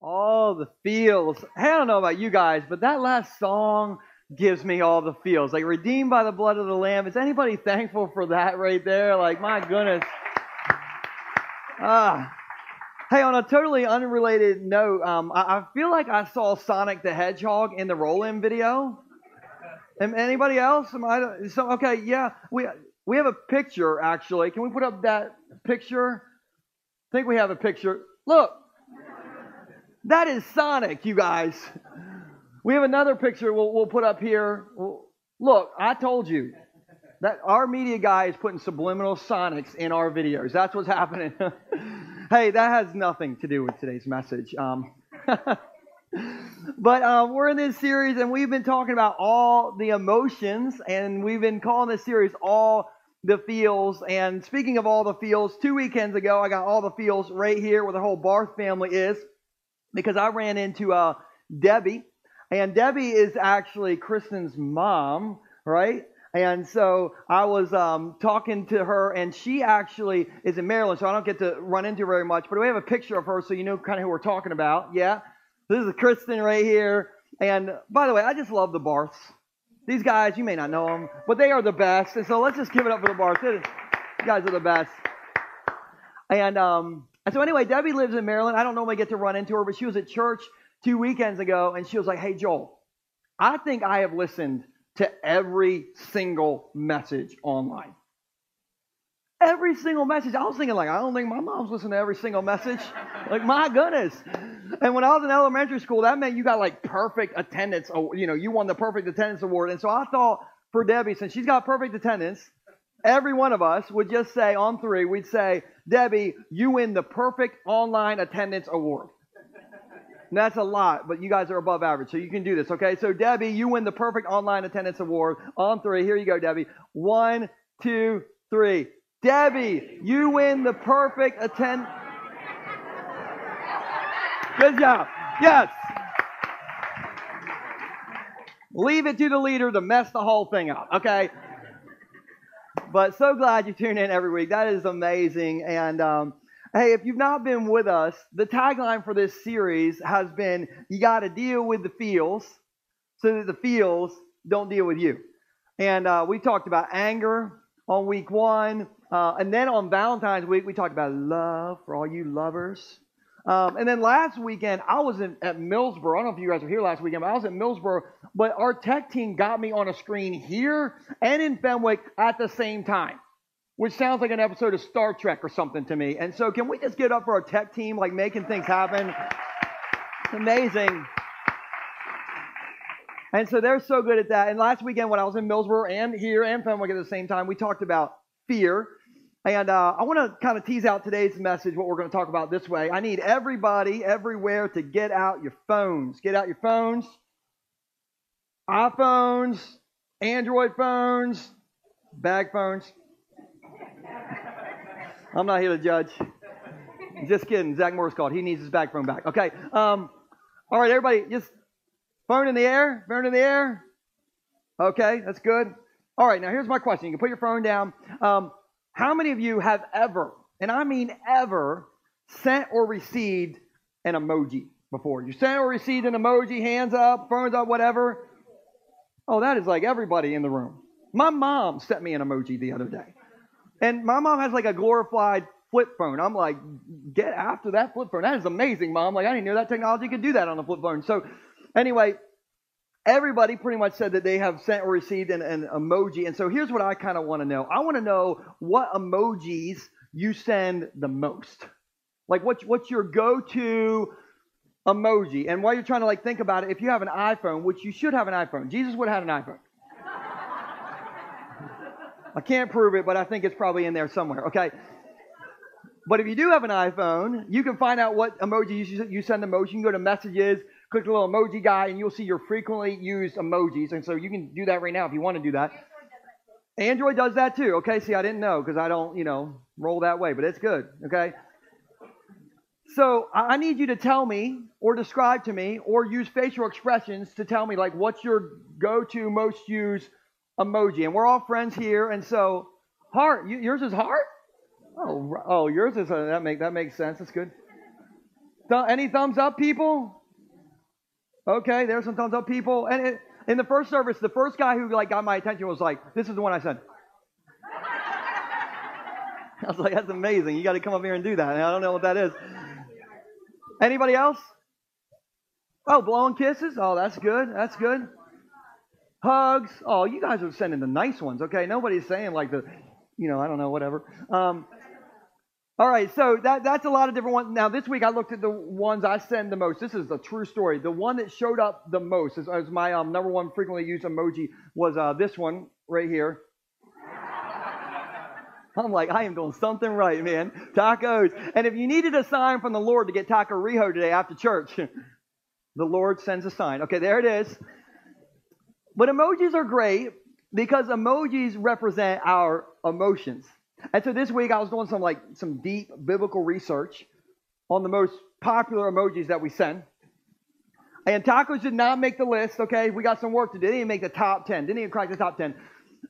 All the feels. I don't know about you guys, but that last song gives me all the feels. Like redeemed by the blood of the Lamb. Is anybody thankful for that right there? Like, my goodness. Ah. Hey, on a totally unrelated note, um, I, I feel like I saw Sonic the Hedgehog in the roll-in video. Am anybody else? Am I, so okay, yeah, we we have a picture actually. Can we put up that picture? I think we have a picture. Look, that is Sonic, you guys. We have another picture we'll, we'll put up here. Look, I told you that our media guy is putting subliminal Sonics in our videos. That's what's happening. hey, that has nothing to do with today's message. Um, but uh, we're in this series and we've been talking about all the emotions, and we've been calling this series All the Feels. And speaking of all the feels, two weekends ago, I got all the feels right here where the whole Barth family is because I ran into uh, Debbie. And Debbie is actually Kristen's mom, right? And so I was um, talking to her, and she actually is in Maryland, so I don't get to run into her very much. But we have a picture of her so you know kind of who we're talking about. Yeah? This is Kristen right here. And by the way, I just love the Barths. These guys, you may not know them, but they are the best. And so let's just give it up for the Barths. You guys are the best. And um, and so anyway, Debbie lives in Maryland. I don't normally get to run into her, but she was at church two weekends ago, and she was like, "Hey, Joel, I think I have listened to every single message online." Every single message. I was thinking, like, I don't think my mom's listening to every single message. like, my goodness. And when I was in elementary school, that meant you got like perfect attendance. You know, you won the perfect attendance award. And so I thought for Debbie, since she's got perfect attendance, every one of us would just say on three, we'd say, Debbie, you win the perfect online attendance award. That's a lot, but you guys are above average, so you can do this, okay? So, Debbie, you win the perfect online attendance award on three. Here you go, Debbie. One, two, three. Debbie, you win the perfect attendance. Good job. Yes. Leave it to the leader to mess the whole thing up, okay? But so glad you tune in every week. That is amazing. And um, hey, if you've not been with us, the tagline for this series has been you got to deal with the feels so that the feels don't deal with you. And uh, we talked about anger on week one. Uh, and then on Valentine's week, we talked about love for all you lovers. Um, and then last weekend, I was in, at Millsboro. I don't know if you guys were here last weekend, but I was at Millsboro. But our tech team got me on a screen here and in Fenwick at the same time, which sounds like an episode of Star Trek or something to me. And so, can we just get up for our tech team, like making things happen? It's amazing. And so they're so good at that. And last weekend, when I was in Millsboro and here and Fenwick at the same time, we talked about fear. And uh, I want to kind of tease out today's message, what we're going to talk about this way. I need everybody everywhere to get out your phones. Get out your phones, iPhones, Android phones, bag phones. I'm not here to judge. Just kidding. Zach Morris called. He needs his bag phone back. Okay. Um, all right, everybody, just phone in the air. Phone in the air. Okay, that's good. All right, now here's my question. You can put your phone down. Um, how many of you have ever, and I mean ever, sent or received an emoji before? You sent or received an emoji, hands up, phones up, whatever. Oh, that is like everybody in the room. My mom sent me an emoji the other day. And my mom has like a glorified flip phone. I'm like, get after that flip phone. That is amazing, mom. Like, I didn't know that technology could do that on a flip phone. So, anyway, everybody pretty much said that they have sent or received an, an emoji. And so here's what I kind of want to know I want to know what emojis you send the most. Like, what's, what's your go to emoji? And while you're trying to like think about it, if you have an iPhone, which you should have an iPhone, Jesus would have had an iPhone. I can't prove it, but I think it's probably in there somewhere, okay? But if you do have an iPhone, you can find out what emojis you send the most. You can go to messages, click the little emoji guy, and you'll see your frequently used emojis. And so you can do that right now if you want to do that. Android does that too. Okay, see, I didn't know because I don't, you know, roll that way, but it's good. Okay. So I need you to tell me or describe to me or use facial expressions to tell me like what's your go-to most used emoji. And we're all friends here, and so heart. yours is heart. Oh, oh, yours is that make that makes sense. That's good. Th- any thumbs up, people? Okay, there's some thumbs up, people. And it, in the first service, the first guy who like got my attention was like, "This is the one I sent." I was like, "That's amazing! You got to come up here and do that." And I don't know what that is. Anybody else? Oh, blowing kisses. Oh, that's good. That's good. Hugs. Oh, you guys are sending the nice ones. Okay, nobody's saying like the, you know, I don't know, whatever. Um, all right, so that, that's a lot of different ones. Now, this week I looked at the ones I send the most. This is a true story. The one that showed up the most as, my um, number one frequently used emoji was uh, this one right here. I'm like, I am doing something right, man. Tacos. And if you needed a sign from the Lord to get Taco Reho today after church, the Lord sends a sign. Okay, there it is. But emojis are great because emojis represent our emotions. And so this week I was doing some like some deep biblical research on the most popular emojis that we send. And tacos did not make the list, okay? We got some work to do. They didn't make the top 10. Didn't even crack the top 10.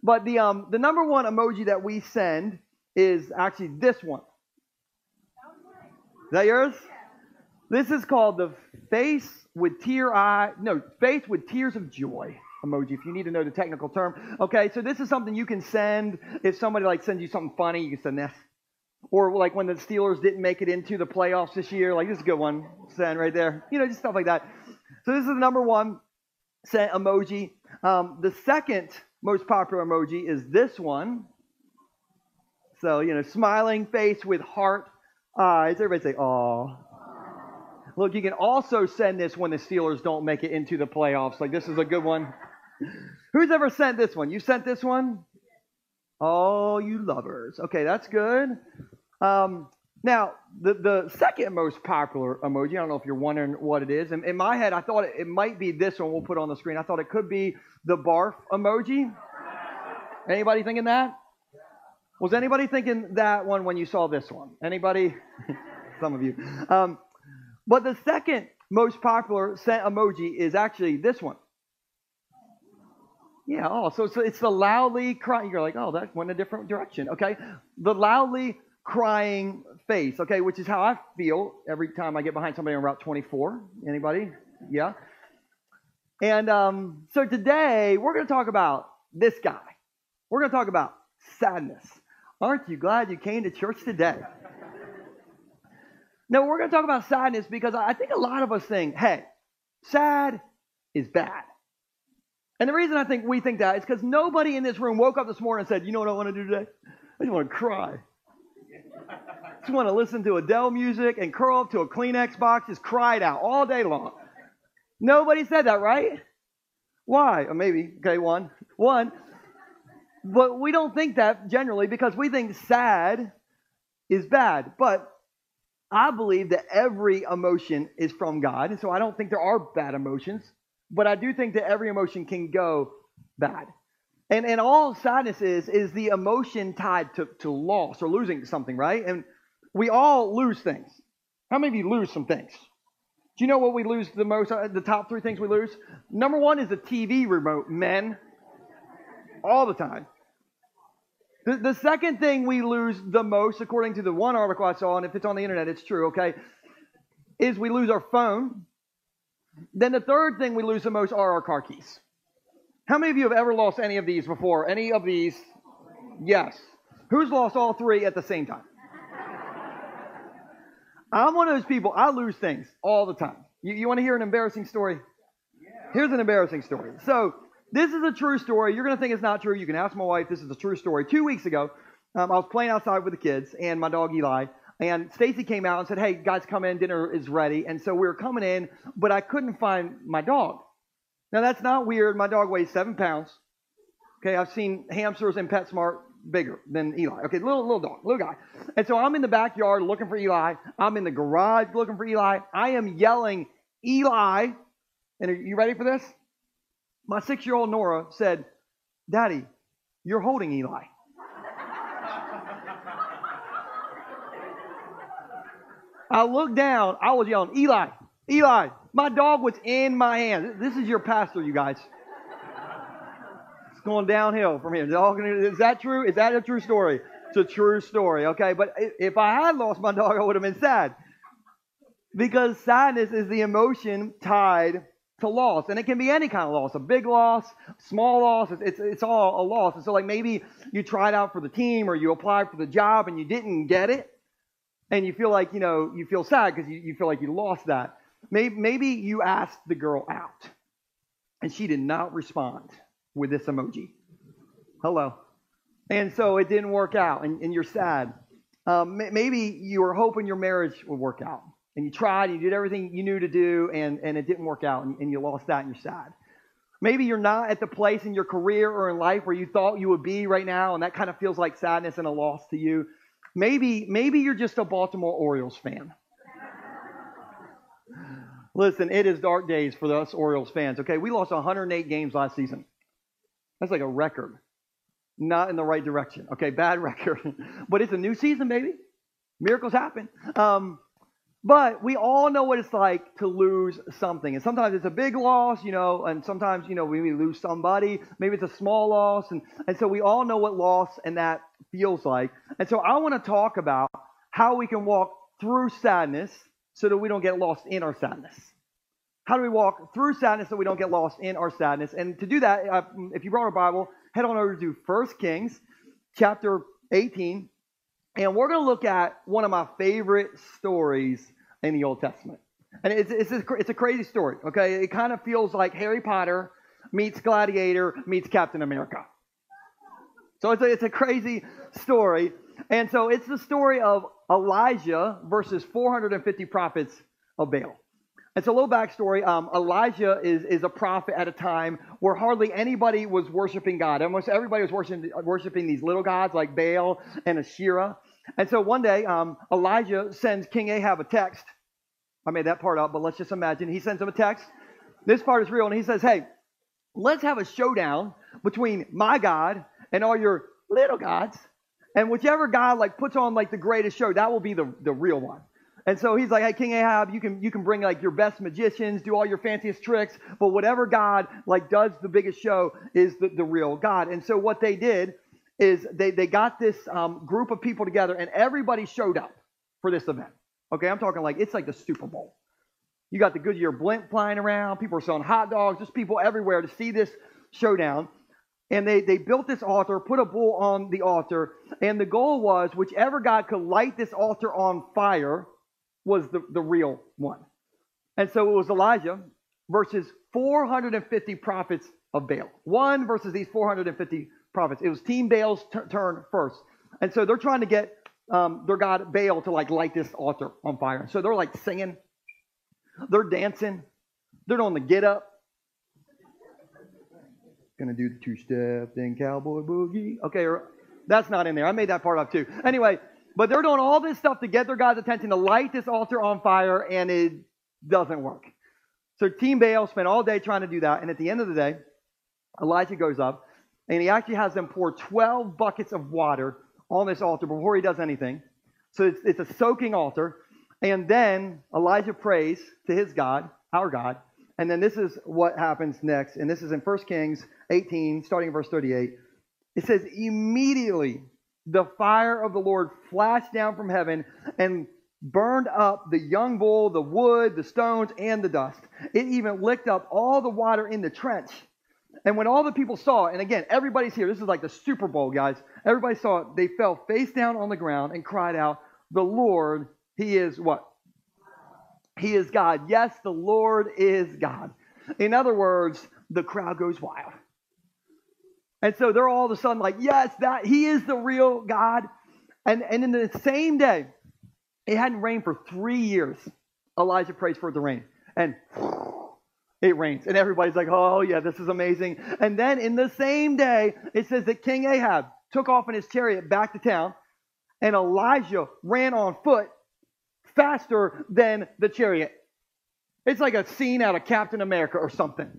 But the um the number one emoji that we send is actually this one. Is that yours? This is called the face with tear eye, no, face with tears of joy emoji if you need to know the technical term. Okay, so this is something you can send if somebody like sends you something funny, you can send this. Or like when the Steelers didn't make it into the playoffs this year, like this is a good one, send right there. You know, just stuff like that. So this is the number one sent emoji. Um, the second most popular emoji is this one. So, you know, smiling face with heart eyes. Everybody say, "Oh." Look, you can also send this when the Steelers don't make it into the playoffs. Like, this is a good one. Who's ever sent this one? You sent this one? Oh, you lovers. Okay, that's good. Um, now, the, the second most popular emoji, I don't know if you're wondering what it is. In, in my head, I thought it, it might be this one we'll put on the screen. I thought it could be the barf emoji. Anybody thinking that? Was anybody thinking that one when you saw this one? Anybody? Some of you. Um, but the second most popular sent emoji is actually this one. Yeah, oh, so, so it's the loudly crying. You're like, oh, that went a different direction. Okay. The loudly crying face, okay, which is how I feel every time I get behind somebody on Route 24. Anybody? Yeah. And um, so today we're going to talk about this guy. We're going to talk about sadness. Aren't you glad you came to church today? No, we're going to talk about sadness because I think a lot of us think, hey, sad is bad. And the reason I think we think that is because nobody in this room woke up this morning and said, you know what I want to do today? I just want to cry. I just want to listen to Adele music and curl up to a Kleenex box, just cry it out all day long. Nobody said that, right? Why? Or maybe, okay, one. One. But we don't think that generally because we think sad is bad. But I believe that every emotion is from God, and so I don't think there are bad emotions, but I do think that every emotion can go bad. And and all sadness is is the emotion tied to, to loss or losing something, right? And we all lose things. How many of you lose some things? Do you know what we lose the most? Uh, the top three things we lose? Number one is the TV remote, men. All the time. The, the second thing we lose the most, according to the one article I saw, and if it's on the internet, it's true, okay, is we lose our phone. Then the third thing we lose the most are our car keys. How many of you have ever lost any of these before? Any of these? Yes. Who's lost all three at the same time? I'm one of those people, I lose things all the time. You, you want to hear an embarrassing story? Here's an embarrassing story. So, this is a true story. You're going to think it's not true. You can ask my wife. This is a true story. Two weeks ago, um, I was playing outside with the kids and my dog Eli. And Stacy came out and said, Hey, guys, come in. Dinner is ready. And so we were coming in, but I couldn't find my dog. Now, that's not weird. My dog weighs seven pounds. Okay, I've seen hamsters in PetSmart bigger than Eli. Okay, little little dog, little guy. And so I'm in the backyard looking for Eli. I'm in the garage looking for Eli. I am yelling, Eli. And are you ready for this? My six year old Nora said, Daddy, you're holding Eli. I looked down, I was yelling, Eli, Eli, my dog was in my hand. This is your pastor, you guys. It's going downhill from here. Is that true? Is that a true story? It's a true story, okay? But if I had lost my dog, I would have been sad. Because sadness is the emotion tied to loss. And it can be any kind of loss a big loss, small loss. It's, it's, it's, all a loss. And so, like, maybe you tried out for the team or you applied for the job and you didn't get it. And you feel like, you know, you feel sad because you, you feel like you lost that. Maybe, maybe you asked the girl out and she did not respond with this emoji. Hello. And so it didn't work out and, and you're sad. Um, maybe you were hoping your marriage would work out and you tried, and you did everything you knew to do, and, and it didn't work out, and, and you lost that, and you're sad. Maybe you're not at the place in your career or in life where you thought you would be right now, and that kind of feels like sadness and a loss to you. Maybe, maybe you're just a Baltimore Orioles fan. Listen, it is dark days for us Orioles fans. Okay, we lost 108 games last season. That's like a record. Not in the right direction. Okay, bad record. but it's a new season, baby. Miracles happen. Um, but we all know what it's like to lose something. And sometimes it's a big loss, you know, and sometimes, you know, we lose somebody. Maybe it's a small loss. And, and so we all know what loss and that feels like. And so I want to talk about how we can walk through sadness so that we don't get lost in our sadness. How do we walk through sadness so we don't get lost in our sadness? And to do that, uh, if you brought a Bible, head on over to 1 Kings chapter 18. And we're going to look at one of my favorite stories in the Old Testament. And it's, it's, a, it's a crazy story, okay? It kind of feels like Harry Potter meets Gladiator meets Captain America. So it's a, it's a crazy story. And so it's the story of Elijah versus 450 prophets of Baal. It's a little backstory. Um, Elijah is, is a prophet at a time where hardly anybody was worshiping God. Almost everybody was worshiping, worshiping these little gods like Baal and Asherah. And so one day, um, Elijah sends King Ahab a text. I made that part up, but let's just imagine. He sends him a text. This part is real. And he says, Hey, let's have a showdown between my God and all your little gods. And whichever God like puts on like the greatest show, that will be the, the real one. And so he's like, hey, King Ahab, you can you can bring like your best magicians, do all your fanciest tricks, but whatever God like does the biggest show is the, the real God. And so what they did is they, they got this um, group of people together and everybody showed up for this event. Okay, I'm talking like it's like the Super Bowl. You got the Goodyear blimp flying around, people are selling hot dogs, just people everywhere to see this showdown. And they, they built this altar, put a bull on the altar, and the goal was whichever God could light this altar on fire was the, the real one. And so it was Elijah versus 450 prophets of Baal. One versus these 450 prophets. It was Team Baal's t- turn first. And so they're trying to get um, their god Baal to like light this altar on fire. So they're like singing, they're dancing, they're doing the get up. Gonna do the two step, then cowboy boogie. Okay, that's not in there. I made that part up too. Anyway, but they're doing all this stuff to get their God's attention to light this altar on fire, and it doesn't work. So Team Baal spent all day trying to do that, and at the end of the day, Elijah goes up and he actually has them pour 12 buckets of water on this altar before he does anything. So it's, it's a soaking altar. And then Elijah prays to his God, our God. And then this is what happens next. And this is in 1 Kings 18, starting in verse 38. It says, Immediately the fire of the Lord flashed down from heaven and burned up the young bull, the wood, the stones, and the dust. It even licked up all the water in the trench and when all the people saw and again, everybody's here, this is like the Super Bowl, guys. Everybody saw it, they fell face down on the ground and cried out, The Lord, He is what? He is God. Yes, the Lord is God. In other words, the crowd goes wild. And so they're all of a sudden like, yes, that he is the real God. And, and in the same day, it hadn't rained for three years. Elijah prays for the rain. And it rains. And everybody's like, oh, yeah, this is amazing. And then in the same day, it says that King Ahab took off in his chariot back to town, and Elijah ran on foot faster than the chariot. It's like a scene out of Captain America or something.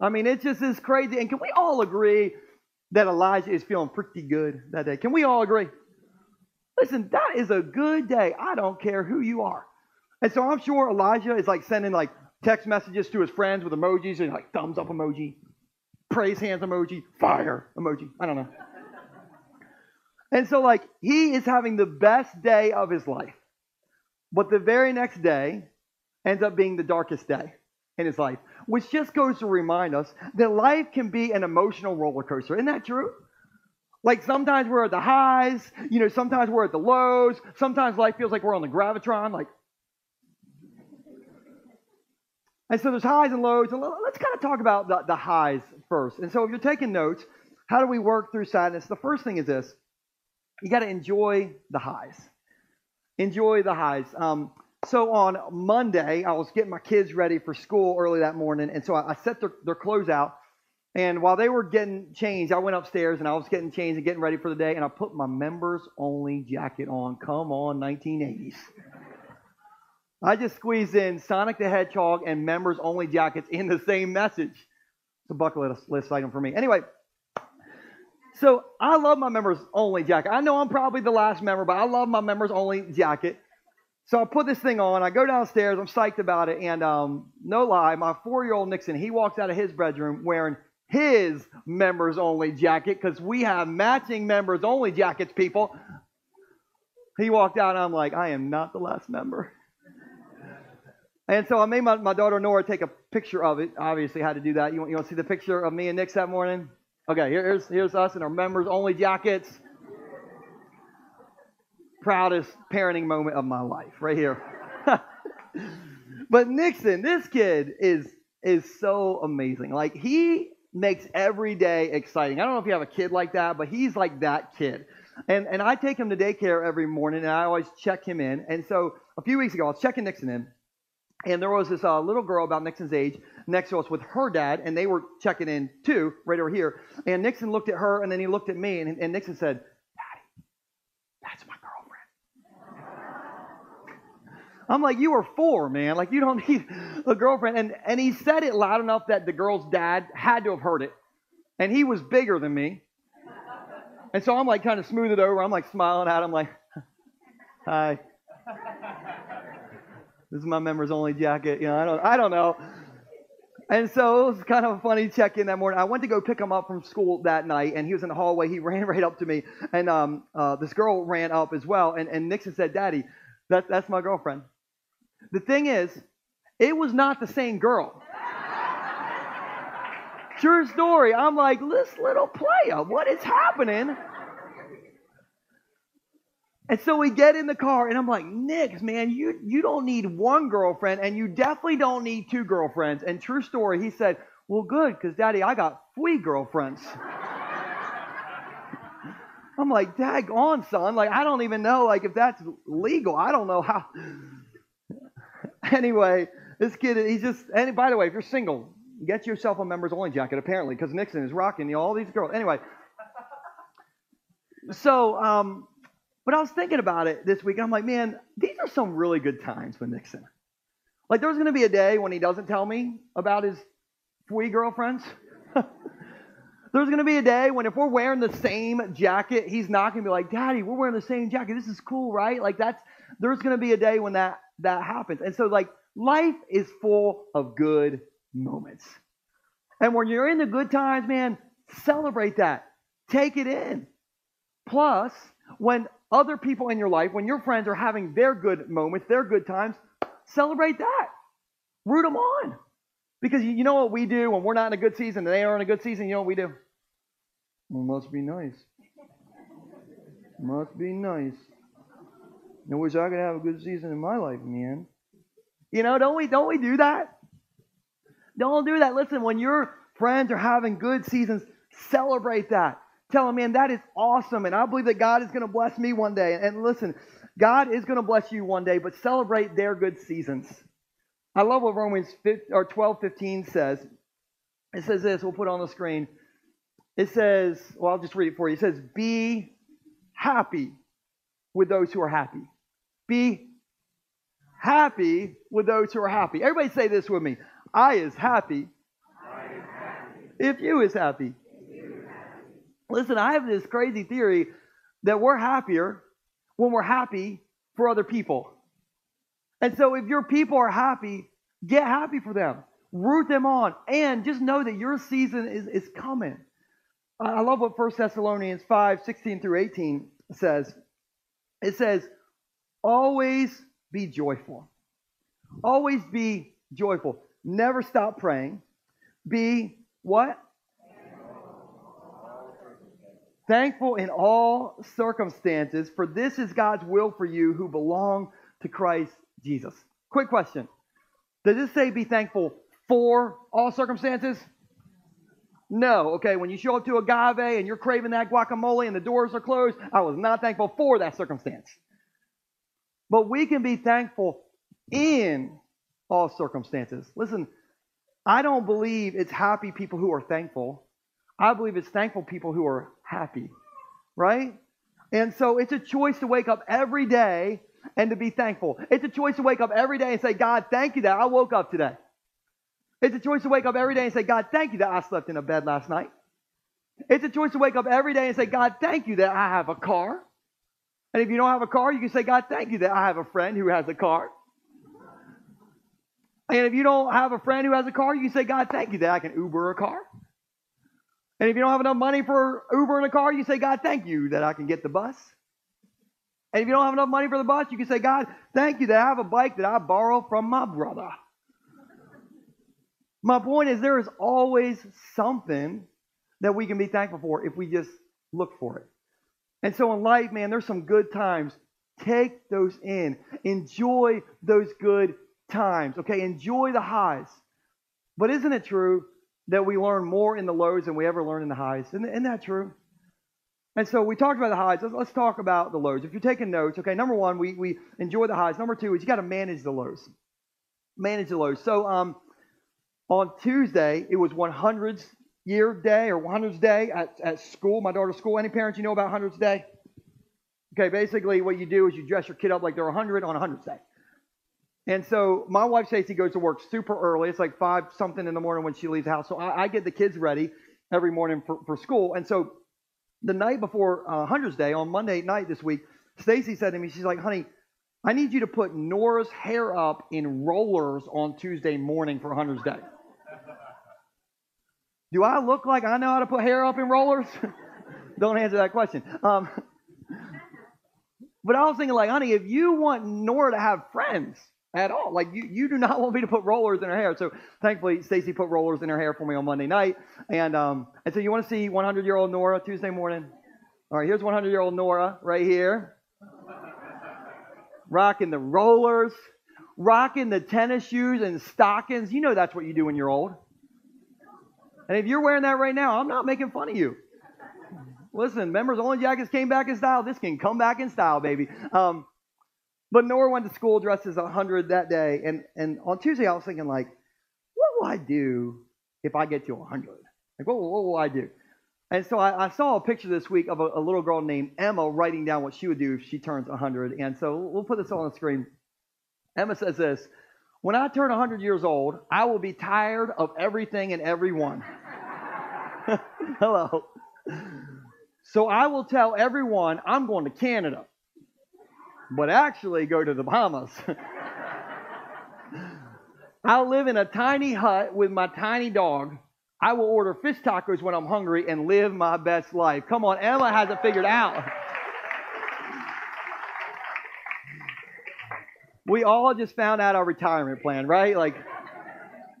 I mean, it just is crazy. And can we all agree that Elijah is feeling pretty good that day? Can we all agree? Listen, that is a good day. I don't care who you are. And so I'm sure Elijah is like sending like text messages to his friends with emojis and like thumbs up emoji, praise hands emoji, fire emoji. I don't know. And so, like, he is having the best day of his life. But the very next day ends up being the darkest day in his life, which just goes to remind us that life can be an emotional roller coaster. Isn't that true? Like sometimes we're at the highs, you know, sometimes we're at the lows, sometimes life feels like we're on the gravitron, like. And so there's highs and lows, and let's kind of talk about the, the highs first. And so if you're taking notes, how do we work through sadness? The first thing is this you got to enjoy the highs. Enjoy the highs. Um, so on Monday, I was getting my kids ready for school early that morning, and so I, I set their, their clothes out and while they were getting changed, I went upstairs and I was getting changed and getting ready for the day, and I put my members only jacket on. Come on, 1980s. I just squeezed in Sonic the Hedgehog and members only jackets in the same message. It's a bucket list item for me. Anyway, so I love my members only jacket. I know I'm probably the last member, but I love my members only jacket. So I put this thing on. I go downstairs. I'm psyched about it. And um, no lie, my four year old Nixon, he walks out of his bedroom wearing his members only jacket because we have matching members only jackets, people. He walked out, and I'm like, I am not the last member. And so I made my, my daughter Nora take a picture of it. Obviously, had to do that. You want, you want to see the picture of me and Nick that morning? Okay, here's, here's us in our members only jackets. Proudest parenting moment of my life, right here. but Nixon, this kid is is so amazing. Like he makes every day exciting. I don't know if you have a kid like that, but he's like that kid. And, and I take him to daycare every morning, and I always check him in. And so a few weeks ago, I was checking Nixon in, and there was this uh, little girl about Nixon's age next to us with her dad, and they were checking in too, right over here. And Nixon looked at her, and then he looked at me, and, and Nixon said, Daddy, that's my girlfriend. I'm like, you are four, man. Like, you don't need a girlfriend. And, and he said it loud enough that the girl's dad had to have heard it. And he was bigger than me. And so I'm like, kind of smooth it over. I'm like smiling at him, like, hi. This is my members only jacket. You know, I don't, I don't know. And so it was kind of a funny check in that morning. I went to go pick him up from school that night, and he was in the hallway. He ran right up to me, and um, uh, this girl ran up as well. And, and Nixon said, Daddy, that, that's my girlfriend. The thing is, it was not the same girl. True story. I'm like, this little player, what is happening? And so we get in the car, and I'm like, Nick, man, you, you don't need one girlfriend, and you definitely don't need two girlfriends. And true story, he said, Well, good, because daddy, I got three girlfriends. I'm like, dag on, son. Like, I don't even know like if that's legal. I don't know how. Anyway, this kid, he's just, and by the way, if you're single, get yourself a members only jacket, apparently, because Nixon is rocking you know, all these girls. Anyway, so, um, but I was thinking about it this week, and I'm like, man, these are some really good times with Nixon. Like, there's going to be a day when he doesn't tell me about his three girlfriends. there's going to be a day when if we're wearing the same jacket, he's not going to be like, Daddy, we're wearing the same jacket. This is cool, right? Like, that's, there's going to be a day when that that happens. And so, like, life is full of good moments. And when you're in the good times, man, celebrate that. Take it in. Plus, when other people in your life, when your friends are having their good moments, their good times, celebrate that. Root them on. Because you know what we do when we're not in a good season and they are in a good season? You know what we do? Well, must be nice. Must be nice. I wish I could have a good season in my life, man. You know, don't we don't we do that? Don't do that. Listen, when your friends are having good seasons, celebrate that. Tell them, man, that is awesome. And I believe that God is going to bless me one day. And listen, God is going to bless you one day, but celebrate their good seasons. I love what Romans 5, or 12, 15 says. It says this, we'll put it on the screen. It says, well, I'll just read it for you. It says, Be happy with those who are happy be happy with those who are happy. Everybody say this with me. I is happy, I is happy. if you is happy. Listen, I have this crazy theory that we're happier when we're happy for other people. And so if your people are happy, get happy for them. Root them on. And just know that your season is, is coming. I love what 1 Thessalonians 5, 16 through 18 says. It says, Always be joyful. Always be joyful. Never stop praying. Be what? Thankful in all circumstances, for this is God's will for you who belong to Christ Jesus. Quick question Does it say be thankful for all circumstances? No. Okay, when you show up to agave and you're craving that guacamole and the doors are closed, I was not thankful for that circumstance. But we can be thankful in all circumstances. Listen, I don't believe it's happy people who are thankful. I believe it's thankful people who are happy, right? And so it's a choice to wake up every day and to be thankful. It's a choice to wake up every day and say, God, thank you that I woke up today. It's a choice to wake up every day and say, God, thank you that I slept in a bed last night. It's a choice to wake up every day and say, God, thank you that I have a car. And if you don't have a car, you can say, God, thank you that I have a friend who has a car. And if you don't have a friend who has a car, you can say, God, thank you that I can Uber a car. And if you don't have enough money for Uber in a car, you say, God, thank you that I can get the bus. And if you don't have enough money for the bus, you can say, God, thank you that I have a bike that I borrow from my brother. My point is, there is always something that we can be thankful for if we just look for it. And so in life, man, there's some good times. Take those in. Enjoy those good times. Okay, enjoy the highs. But isn't it true that we learn more in the lows than we ever learn in the highs? Isn't, isn't that true? And so we talked about the highs. Let's, let's, talk about the lows. If you're taking notes, okay, number one, we, we enjoy the highs. Number two is you got to manage the lows. Manage the lows. So um, on Tuesday, it was 100th year day or 100th day at, at school, my daughter's school. Any parents you know about 100th day? Okay, basically what you do is you dress your kid up like they're 100 on 100th day. And so my wife Stacy goes to work super early. It's like five something in the morning when she leaves the house. So I, I get the kids ready every morning for, for school. And so the night before uh, Hundreds Day on Monday night this week, Stacy said to me, she's like, "Honey, I need you to put Nora's hair up in rollers on Tuesday morning for Hundreds Day." Do I look like I know how to put hair up in rollers? Don't answer that question. Um, but I was thinking, like, honey, if you want Nora to have friends, at all. Like you, you do not want me to put rollers in her hair. So thankfully, Stacy put rollers in her hair for me on Monday night. And um, and so you want to see 100 year old Nora Tuesday morning? All right, here's 100 year old Nora right here, rocking the rollers, rocking the tennis shoes and stockings. You know that's what you do when you're old. And if you're wearing that right now, I'm not making fun of you. Listen, members only jackets came back in style. This can come back in style, baby. Um, but Nora went to school dressed as a 100 that day. And, and on Tuesday, I was thinking, like, what will I do if I get to a 100? Like, what, what will I do? And so I, I, saw a picture this week of a, a, little girl named Emma writing down what she would do if she turns 100. And so we'll put this on the screen. Emma says this When I turn 100 years old, I will be tired of everything and everyone. Hello. So I will tell everyone I'm going to Canada but actually go to the Bahamas. I'll live in a tiny hut with my tiny dog. I will order fish tacos when I'm hungry and live my best life. Come on, Emma has it figured out. we all just found out our retirement plan, right? Like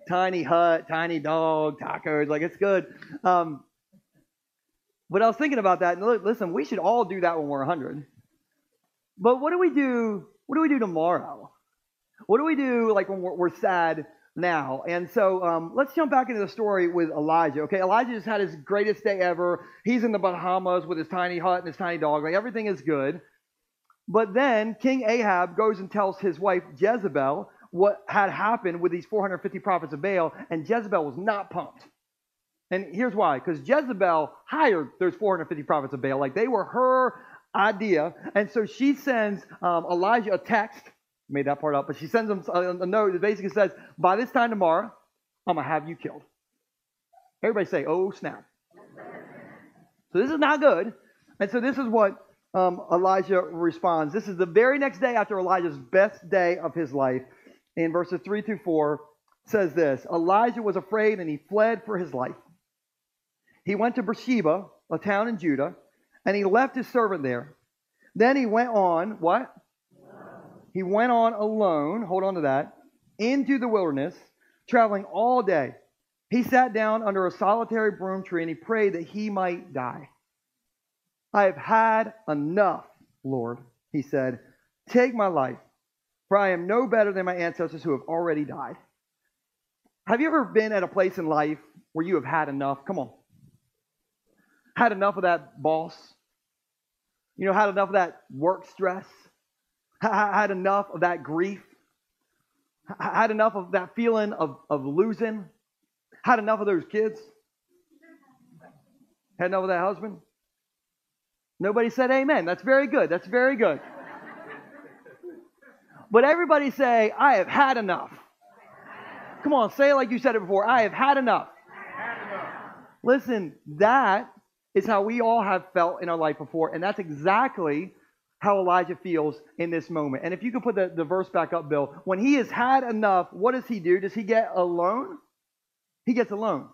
tiny hut, tiny dog, tacos, like it's good. Um, but I was thinking about that, and look, listen, we should all do that when we're 100. But what do we do? What do we do tomorrow? What do we do like when we're, we're sad now? And so um, let's jump back into the story with Elijah. Okay, Elijah just had his greatest day ever. He's in the Bahamas with his tiny hut and his tiny dog. Like everything is good. But then King Ahab goes and tells his wife Jezebel what had happened with these 450 prophets of Baal, and Jezebel was not pumped. And here's why: because Jezebel hired those 450 prophets of Baal, like they were her idea. And so she sends um, Elijah a text, made that part up, but she sends him a, a note that basically says, By this time tomorrow, I'm going to have you killed. Everybody say, Oh, snap. So this is not good. And so this is what um, Elijah responds. This is the very next day after Elijah's best day of his life. In verses 3 through 4, says this Elijah was afraid and he fled for his life. He went to Beersheba, a town in Judah and he left his servant there. Then he went on, what? he went on alone, hold on to that, into the wilderness, traveling all day. He sat down under a solitary broom tree and he prayed that he might die. I have had enough, Lord, he said. Take my life, for I am no better than my ancestors who have already died. Have you ever been at a place in life where you have had enough? Come on. Had enough of that boss? You know, had enough of that work stress? Had enough of that grief? Had enough of that feeling of, of losing? Had enough of those kids? Had enough of that husband? Nobody said amen. That's very good. That's very good. But everybody say, I have had enough. Come on, say it like you said it before. I have had enough. Listen, that is how we all have felt in our life before, and that's exactly how Elijah feels in this moment. And if you could put the, the verse back up, Bill, when he has had enough, what does he do? Does he get alone? He gets alone.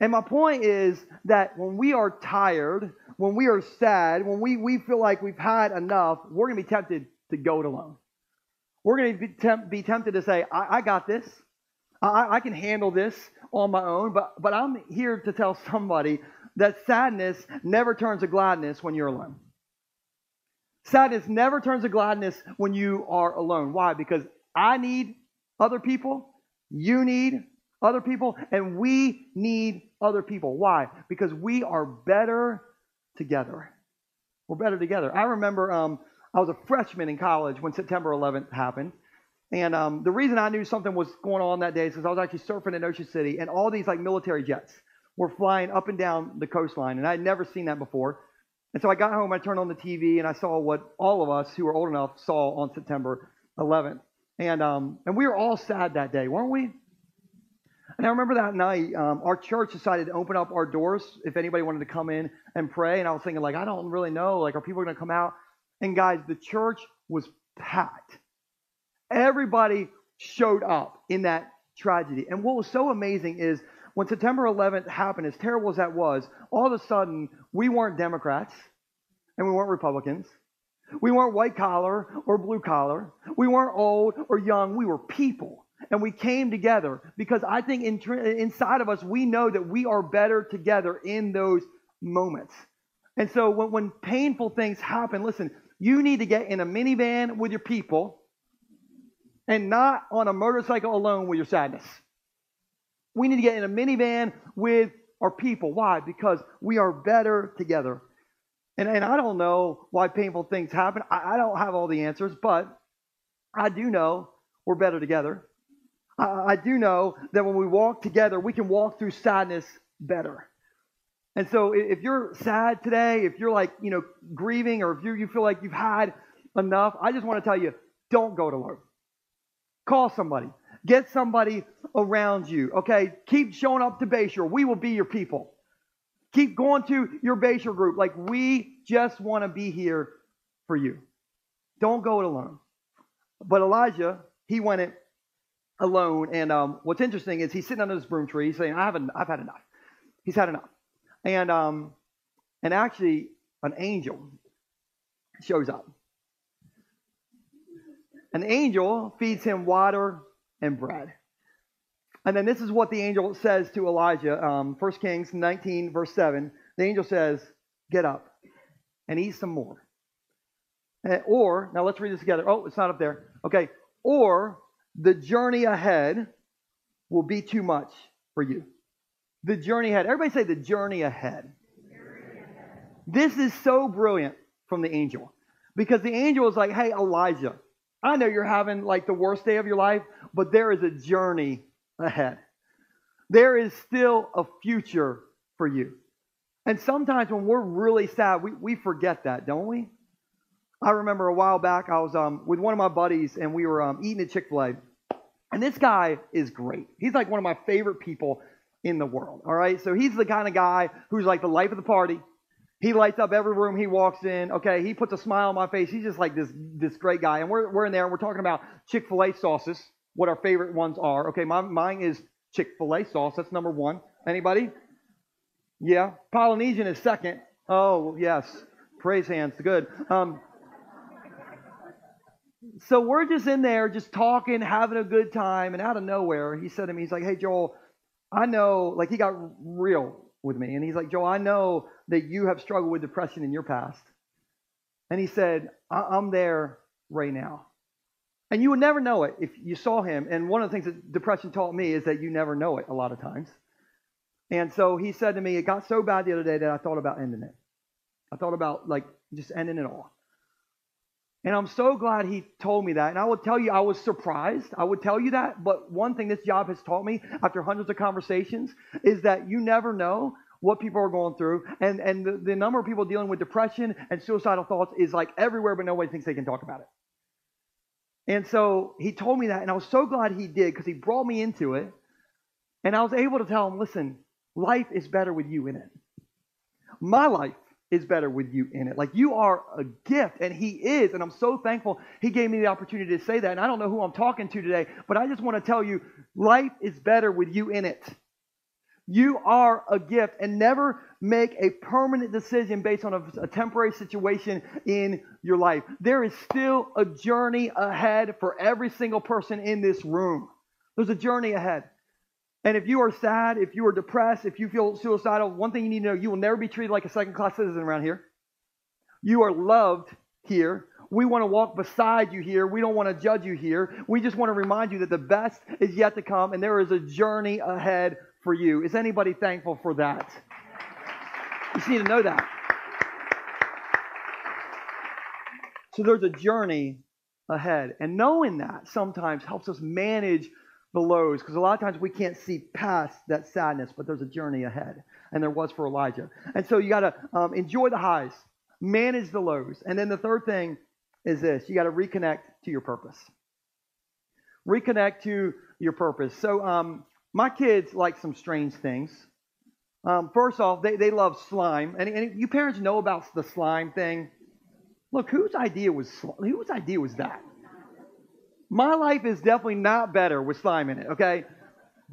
And my point is that when we are tired, when we are sad, when we, we feel like we've had enough, we're going to be tempted to go it alone. We're going to be, temp- be tempted to say, I, I got this. I, I, can handle this on my own. But, but I'm here to tell somebody that sadness never turns to gladness when you're alone. Sadness never turns to gladness when you are alone. Why? Because I need other people, you need other people, and we need other people. Why? Because we are better together. We're better together. I remember um, I was a freshman in college when September 11th happened. And um, the reason I knew something was going on that day is because I was actually surfing in Ocean City, and all these like military jets were flying up and down the coastline, and I had never seen that before. And so I got home, I turned on the TV, and I saw what all of us who were old enough saw on September 11th. And um, and we were all sad that day, weren't we? And I remember that night, um, our church decided to open up our doors if anybody wanted to come in and pray. And I was thinking, like, I don't really know, like, are people going to come out? And guys, the church was packed. Everybody showed up in that tragedy. And what was so amazing is when September 11th happened, as terrible as that was, all of a sudden we weren't Democrats and we weren't Republicans. We weren't white collar or blue collar. We weren't old or young. We were people. And we came together because I think in, inside of us, we know that we are better together in those moments. And so when, when painful things happen, listen, you need to get in a minivan with your people and not on a motorcycle alone with your sadness. We need to get in a minivan with our people. Why? Because we are better together. And, and I don't know why painful things happen. I, I don't have all the answers, but I do know we're better together. I, I do know that when we walk together, we can walk through sadness better. And so if you're sad today, if you're like, you know, grieving or if you, you feel like you've had enough, I just want to tell you, don't go to Lord. Call somebody. Get somebody around you. Okay? Keep showing up to Bayshore. We will be your people. Keep going to your Bayshore group. Like we just want to be here for you. Don't go it alone. But Elijah, he went it alone. And um, what's interesting is he's sitting under this broom tree He's saying, I haven't, I've had enough. He's had enough. And um, and actually, an angel shows up. An angel feeds him water and bread. And then this is what the angel says to Elijah, um, 1 Kings 19, verse 7. The angel says, Get up and eat some more. Eh, or, now let's read this together. Oh, it's not up there. Okay. Or the journey ahead will be too much for you. The journey ahead. Everybody say the journey ahead. Journey ahead. This is so brilliant from the angel because the angel is like, Hey, Elijah, I know you're having like the worst day of your life, but there is a journey ahead. There is still a future for you. And sometimes when we're really sad, we, we forget that, don't we? I remember a while back, I was um, with one of my buddies and we were um, eating at Chick fil A. And this guy is great. He's like one of my favorite people in the world. All right. So he's the kind of guy who's like the life of the party. He lights up every room he walks in. Okay, he puts a smile on my face. He's just like this this great guy. And we're we're in there and we're talking about Chick Fil A sauces, what our favorite ones are. Okay, my, mine is Chick Fil A sauce. That's number one. Anybody? Yeah, Polynesian is second. Oh yes, praise hands, good. Um, so we're just in there, just talking, having a good time, and out of nowhere, he said to me, he's like, "Hey, Joel, I know." Like he got real with me, and he's like, "Joel, I know that you have struggled with depression in your past," and he said, I- "I'm there right now." And you would never know it if you saw him. And one of the things that depression taught me is that you never know it a lot of times. And so he said to me, It got so bad the other day that I thought about ending it. I thought about like just ending it all. And I'm so glad he told me that. And I would tell you, I was surprised. I would tell you that. But one thing this job has taught me after hundreds of conversations is that you never know what people are going through. And, and the, the number of people dealing with depression and suicidal thoughts is like everywhere, but nobody thinks they can talk about it. And so he told me that, and I was so glad he did because he brought me into it. And I was able to tell him, listen, life is better with you in it. My life is better with you in it. Like you are a gift, and he is. And I'm so thankful he gave me the opportunity to say that. And I don't know who I'm talking to today, but I just want to tell you life is better with you in it. You are a gift, and never make a permanent decision based on a, a, temporary situation in your life. There is still a journey ahead for every single person in this room. There's a journey ahead. And if you are sad, if you are depressed, if you feel suicidal, one thing you need to know you will never be treated like a second class citizen around here. You are loved here. We want to walk beside you here. We don't want to judge you here. We just want to remind you that the best is yet to come and there is a journey ahead for you. Is anybody thankful for that? You just need to know that. So there's a journey ahead. And knowing that sometimes helps us manage the lows because a lot of times we can't see past that sadness, but there's a journey ahead. And there was for Elijah. And so you got to um, enjoy the highs, manage the lows. And then the third thing is this you got to reconnect to your purpose. Reconnect to your purpose. So, um, my kids like some strange things. Um, first off, they, they love slime. And, and you parents know about the slime thing. Look, whose idea was whose idea was that? My life is definitely not better with slime in it. Okay,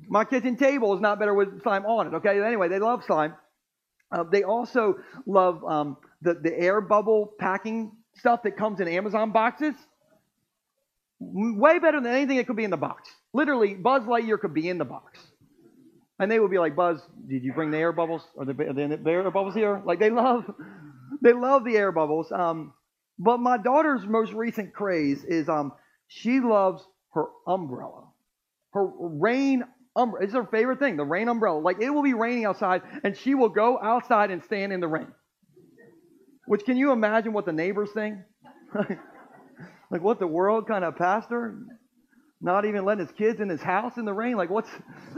my kitchen table is not better with slime on it. Okay, anyway, they love slime. Uh, they also love um, the the air bubble packing stuff that comes in Amazon boxes. Way better than anything that could be in the box. Literally, Buzz Lightyear could be in the box. And they would be like, Buzz, did you bring the air bubbles? Are the, are the air bubbles here? Like they love, they love the air bubbles. Um, but my daughter's most recent craze is um, she loves her umbrella, her rain umbrella. It's her favorite thing, the rain umbrella. Like it will be raining outside, and she will go outside and stand in the rain. Which can you imagine what the neighbors think? like what the world kind of pastor? not even letting his kids in his house in the rain. Like, what's.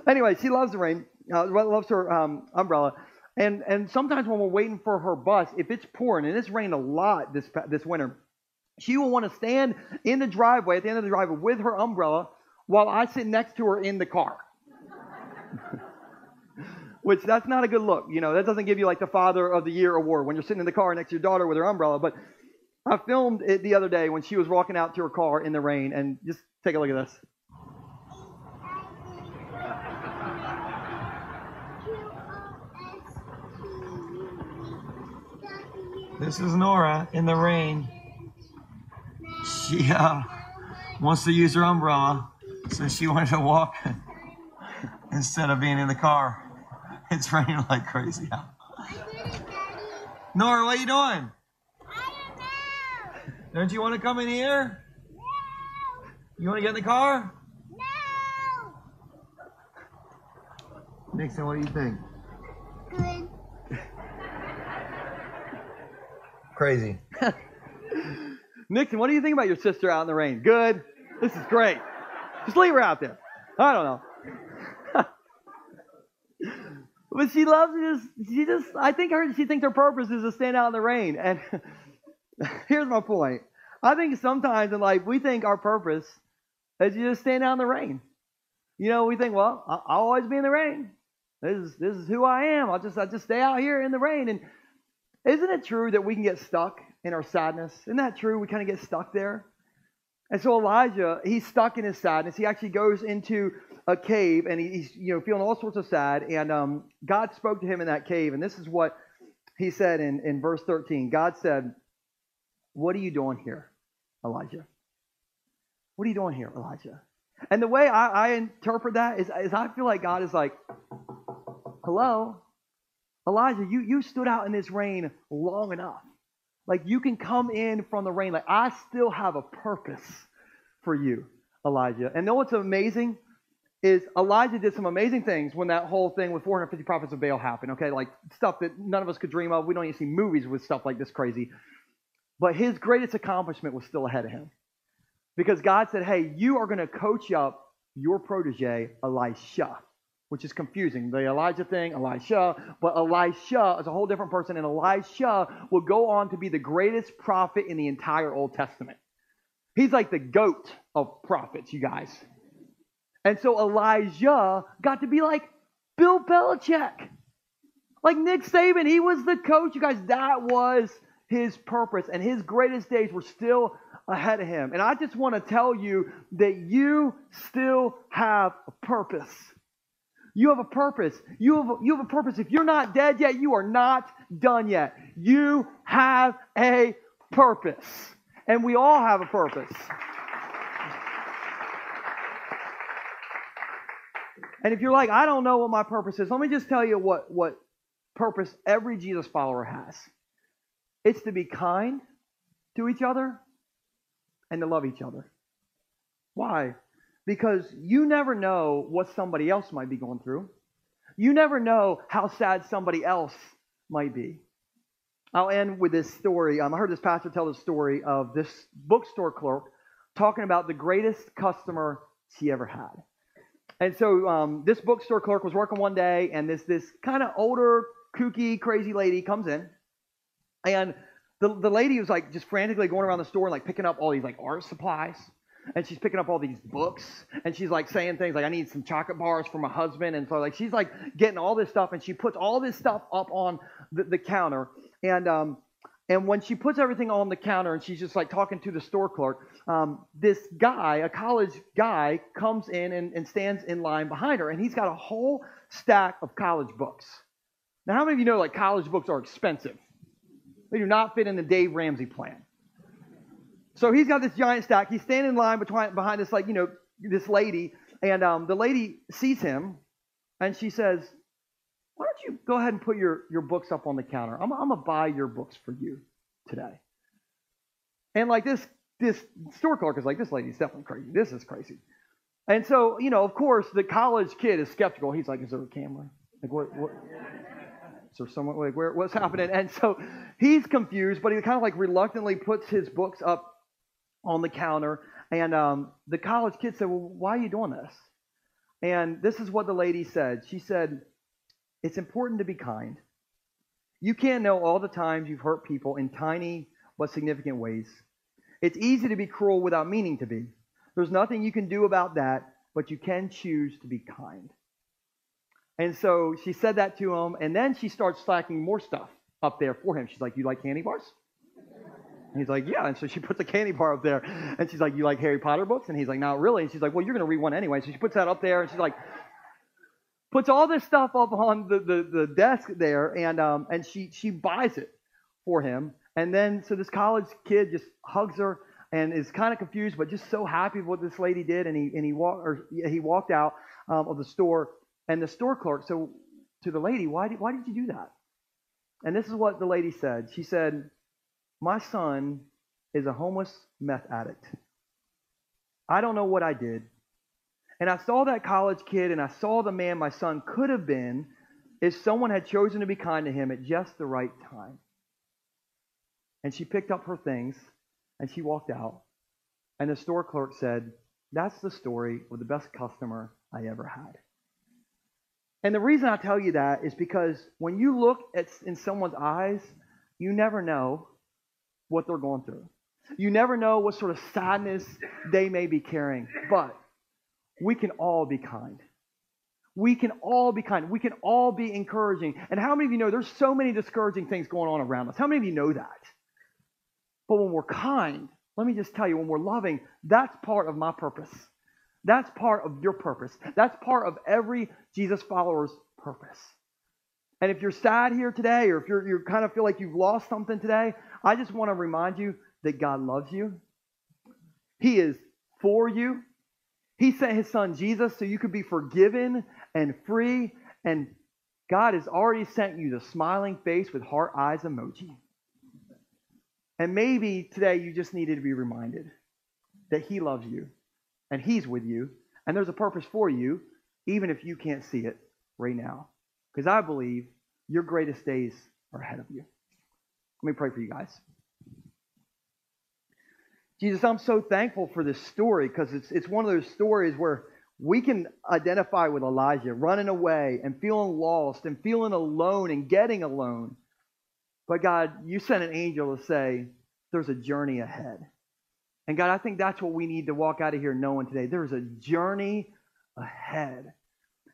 Anyway, she loves the rain, uh, loves her um, umbrella. And, and sometimes when we're waiting for her bus, if it's pouring, and it's rained a lot this, this winter, she will want to stand in the driveway, at the end of the driveway, with her umbrella while I sit next to her in the car. Which that's not a good look. You know, that doesn't give you like the Father of the Year award when you're sitting in the car next to your daughter with her umbrella. But I filmed it the other day when she was walking out to her car in the rain, and just take a look at this. This is Nora in the rain. She uh, wants to use her umbrella, so she wanted to walk instead of being in the car. It's raining like crazy. Nora, what are you doing? Don't you want to come in here? No. You want to get in the car? No. Nixon, what do you think? Good. Crazy. Nixon, what do you think about your sister out in the rain? Good. This is great. Just leave her out there. I don't know. but she loves it. Just, she just, I think her, she thinks her purpose is to stand out in the rain. And here's my point. I think sometimes in life we think our purpose is to just stand out in the rain. You know, we think, well, I'll always be in the rain. This is this is who I am. I'll just I just stay out here in the rain. And isn't it true that we can get stuck in our sadness? Isn't that true? We kind of get stuck there. And so Elijah, he's stuck in his sadness. He actually goes into a cave and he's you know feeling all sorts of sad. And um, God spoke to him in that cave. And this is what he said in, in verse 13. God said, what are you doing here, Elijah? What are you doing here, Elijah? And the way I, I interpret that is, is I feel like God is like, hello, Elijah, you, you stood out in this rain long enough. Like you can come in from the rain. Like I still have a purpose for you, Elijah. And know what's amazing is Elijah did some amazing things when that whole thing with 450 prophets of Baal happened. Okay, like stuff that none of us could dream of. We don't even see movies with stuff like this crazy. But his greatest accomplishment was still ahead of him. Because God said, hey, you are going to coach up your protege, Elisha, which is confusing. The Elijah thing, Elisha, but Elisha is a whole different person, and Elisha will go on to be the greatest prophet in the entire Old Testament. He's like the goat of prophets, you guys. And so Elijah got to be like Bill Belichick. Like Nick Saban, he was the coach. You guys, that was his purpose. And his greatest days were still ahead of him. And I just want to tell you that you still have a purpose. You have a purpose. You have you have a purpose. If you're not dead yet, you are not done yet. You have a purpose. And we all have a purpose. And if you're like, I don't know what my purpose is, let me just tell you what, what purpose every Jesus follower has it's to be kind to each other and to love each other. Why? Because you never know what somebody else might be going through. You never know how sad somebody else might be. I'll end with this story. Um, I heard this pastor tell the story of this bookstore clerk talking about the greatest customer she ever had. And so um, this bookstore clerk was working one day, and this this kind of older, kooky, crazy lady comes in, and the the lady was like just frantically going around the store and like picking up all these like art supplies, and she's picking up all these books, and she's like saying things like I need some chocolate bars for my husband, and so like she's like getting all this stuff, and she puts all this stuff up on the, the counter, and um, and when she puts everything on the counter and she's just like talking to the store clerk, um, this guy, a college guy, comes in and, and stands in line behind her, and he's got a whole stack of college books. Now, how many of you know like college books are expensive? They do not fit in the Dave Ramsey plan. So he's got this giant stack. He's standing in line between, behind this like you know this lady, and um, the lady sees him, and she says, why don't you go ahead and put your, your books up on the counter? I'm, I'm going to buy your books for you today. And like this, this store clerk is like, this lady's definitely crazy. This is crazy. And so, you know, of course, the college kid is skeptical. He's like, is there a camera? Like, what, what? There someone, like, where, what's happening? And so he's confused, but he kind of like reluctantly puts his books up on the counter. And um, the college kid said, well, why are you doing this? And this is what the lady said. She said, it's important to be kind. You can't know all the times you've hurt people in tiny but significant ways. It's easy to be cruel without meaning to be. There's nothing you can do about that, but you can choose to be kind. And so she said that to him, and then she starts stacking more stuff up there for him. She's like, You like candy bars? And he's like, Yeah. And so she puts a candy bar up there. And she's like, You like Harry Potter books? And he's like, Not really. And she's like, Well, you're going to read one anyway. So she puts that up there, and she's like, puts all this stuff up on the, the, the desk there, and um, and she she buys it for him. And then so this college kid just hugs her and is kind of confused, but just so happy with what this lady did. And he and he walked or he walked out um, of the store, and the store clerk so to the lady, why did why did you do that? And this is what the lady said. She said, "My son is a homeless meth addict. I don't know what I did, and I saw that college kid and I saw the man my son could have been if someone had chosen to be kind to him at just the right time. And she picked up her things and she walked out. And the store clerk said, That's the story of the best customer I ever had. And the reason I tell you that is because when you look at in someone's eyes, you never know what they're going through. You never know what sort of sadness they may be carrying. But we can all be kind. We can all be kind. We can all be encouraging. And how many of you know there's so many discouraging things going on around us? How many of you know that? But when we're kind, let me just tell you, when we're loving, that's part of my purpose. That's part of your purpose. That's part of every Jesus follower's purpose. And if you're sad here today, or if you're, you kind of feel like you've lost something today, I just want to remind you that God loves you. He is for you. He sent his son Jesus so you could be forgiven and free. And God has already sent you the smiling face with heart eyes emoji. And maybe today you just needed to be reminded that he loves you and he's with you and there's a purpose for you, even if you can't see it right now. Because I believe your greatest days are ahead of you. Let me pray for you guys. Jesus, I'm so thankful for this story because it's, it's one of those stories where we can identify with Elijah running away and feeling lost and feeling alone and getting alone. But God, you sent an angel to say, there's a journey ahead. And God, I think that's what we need to walk out of here knowing today. There's a journey ahead.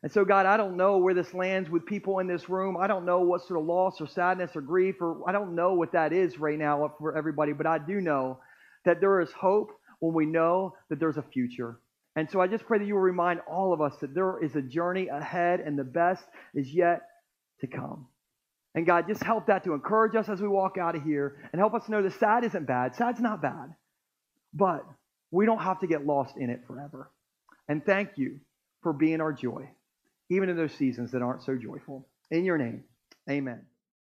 And so, God, I don't know where this lands with people in this room. I don't know what sort of loss or sadness or grief, or I don't know what that is right now for everybody, but I do know that there is hope when we know that there's a future. And so I just pray that you will remind all of us that there is a journey ahead and the best is yet to come. And God, just help that to encourage us as we walk out of here and help us know that sad isn't bad. Sad's not bad. But we don't have to get lost in it forever. And thank you for being our joy, even in those seasons that aren't so joyful. In your name, amen.